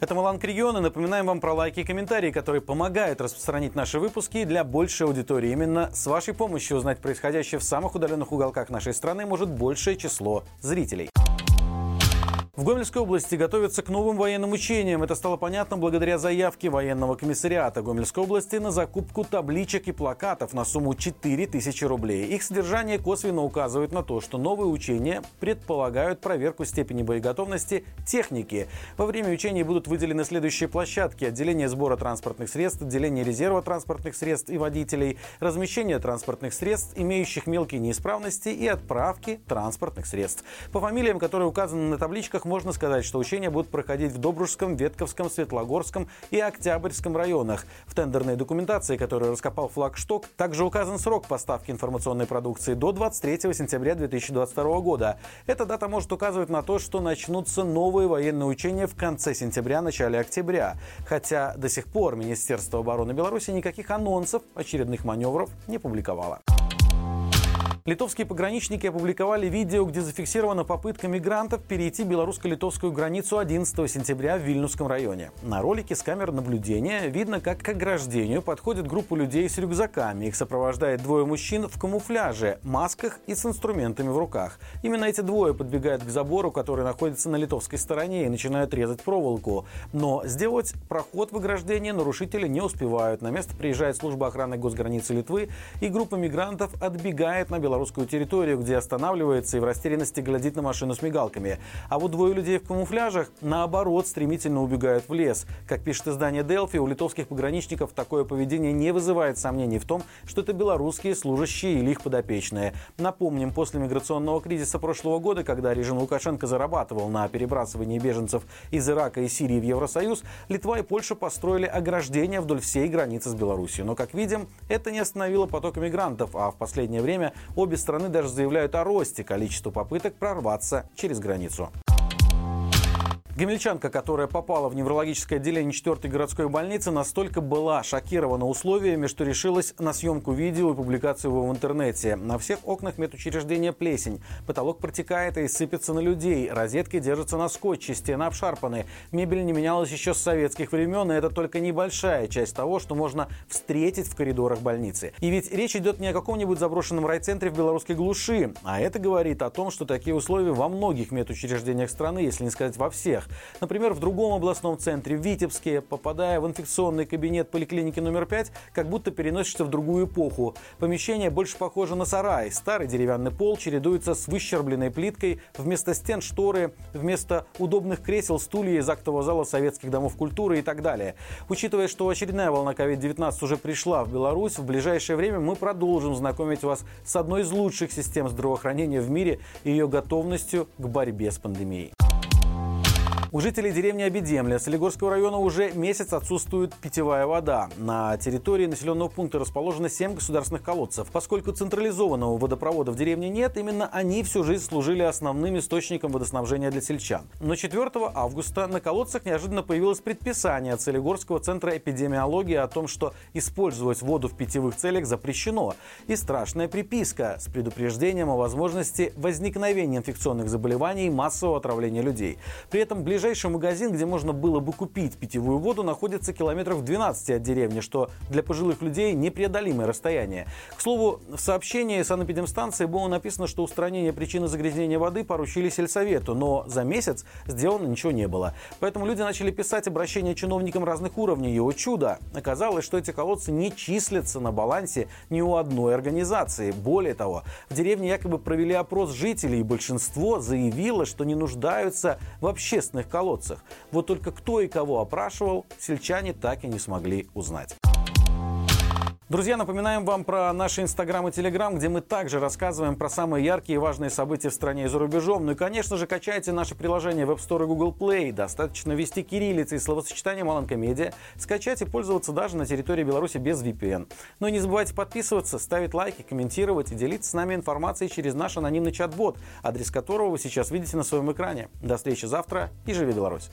Это Маланг Регион, и напоминаем вам про лайки и комментарии, которые помогают распространить наши выпуски для большей аудитории. Именно с вашей помощью узнать происходящее в самых удаленных уголках нашей страны может большее число зрителей. В Гомельской области готовятся к новым военным учениям. Это стало понятно благодаря заявке военного комиссариата Гомельской области на закупку табличек и плакатов на сумму 4000 рублей. Их содержание косвенно указывает на то, что новые учения предполагают проверку степени боеготовности техники. Во время учений будут выделены следующие площадки. Отделение сбора транспортных средств, отделение резерва транспортных средств и водителей, размещение транспортных средств, имеющих мелкие неисправности и отправки транспортных средств. По фамилиям, которые указаны на табличках, можно сказать, что учения будут проходить в Добружском, Ветковском, Светлогорском и Октябрьском районах. В тендерной документации, которую раскопал флагшток, также указан срок поставки информационной продукции до 23 сентября 2022 года. Эта дата может указывать на то, что начнутся новые военные учения в конце сентября, начале октября. Хотя до сих пор Министерство обороны Беларуси никаких анонсов очередных маневров не публиковало. Литовские пограничники опубликовали видео, где зафиксирована попытка мигрантов перейти белорусско-литовскую границу 11 сентября в Вильнюсском районе. На ролике с камер наблюдения видно, как к ограждению подходит группа людей с рюкзаками. Их сопровождает двое мужчин в камуфляже, масках и с инструментами в руках. Именно эти двое подбегают к забору, который находится на литовской стороне, и начинают резать проволоку. Но сделать проход в ограждение нарушители не успевают. На место приезжает служба охраны госграницы Литвы, и группа мигрантов отбегает на белорусскую белорусскую территорию, где останавливается и в растерянности глядит на машину с мигалками. А вот двое людей в камуфляжах, наоборот, стремительно убегают в лес. Как пишет издание Delphi, у литовских пограничников такое поведение не вызывает сомнений в том, что это белорусские служащие или их подопечные. Напомним, после миграционного кризиса прошлого года, когда режим Лукашенко зарабатывал на перебрасывании беженцев из Ирака и Сирии в Евросоюз, Литва и Польша построили ограждения вдоль всей границы с Беларусью. Но, как видим, это не остановило поток мигрантов, а в последнее время обе Обе страны даже заявляют о росте количества попыток прорваться через границу. Гомельчанка, которая попала в неврологическое отделение 4 городской больницы, настолько была шокирована условиями, что решилась на съемку видео и публикацию его в интернете. На всех окнах медучреждения плесень. Потолок протекает и сыпется на людей. Розетки держатся на скотче, стены обшарпаны. Мебель не менялась еще с советских времен, и это только небольшая часть того, что можно встретить в коридорах больницы. И ведь речь идет не о каком-нибудь заброшенном райцентре в белорусской глуши, а это говорит о том, что такие условия во многих медучреждениях страны, если не сказать во всех. Например, в другом областном центре, в Витебске, попадая в инфекционный кабинет поликлиники номер 5, как будто переносишься в другую эпоху. Помещение больше похоже на сарай. Старый деревянный пол чередуется с выщербленной плиткой, вместо стен шторы, вместо удобных кресел стулья из актового зала советских домов культуры и так далее. Учитывая, что очередная волна COVID-19 уже пришла в Беларусь, в ближайшее время мы продолжим знакомить вас с одной из лучших систем здравоохранения в мире и ее готовностью к борьбе с пандемией. У жителей деревни Обидемля Солигорского района уже месяц отсутствует питьевая вода. На территории населенного пункта расположено 7 государственных колодцев. Поскольку централизованного водопровода в деревне нет, именно они всю жизнь служили основным источником водоснабжения для сельчан. Но 4 августа на колодцах неожиданно появилось предписание от Солигорского центра эпидемиологии о том, что использовать воду в питьевых целях запрещено. И страшная приписка с предупреждением о возможности возникновения инфекционных заболеваний и массового отравления людей. При этом ближе Ближайший магазин, где можно было бы купить питьевую воду, находится километров 12 от деревни, что для пожилых людей непреодолимое расстояние. К слову, в сообщении санэпидемстанции было написано, что устранение причины загрязнения воды поручили сельсовету, но за месяц сделано ничего не было. Поэтому люди начали писать обращения чиновникам разных уровней. И, о чудо, оказалось, что эти колодцы не числятся на балансе ни у одной организации. Более того, в деревне якобы провели опрос жителей, и большинство заявило, что не нуждаются в общественных колодцах. Вот только кто и кого опрашивал, сельчане так и не смогли узнать. Друзья, напоминаем вам про наши Инстаграм и Телеграм, где мы также рассказываем про самые яркие и важные события в стране и за рубежом. Ну и, конечно же, качайте наше приложение в App Store и Google Play. Достаточно ввести кириллицы и словосочетание «Маланка Медиа», скачать и пользоваться даже на территории Беларуси без VPN. Ну и не забывайте подписываться, ставить лайки, комментировать и делиться с нами информацией через наш анонимный чат-бот, адрес которого вы сейчас видите на своем экране. До встречи завтра и живи Беларусь!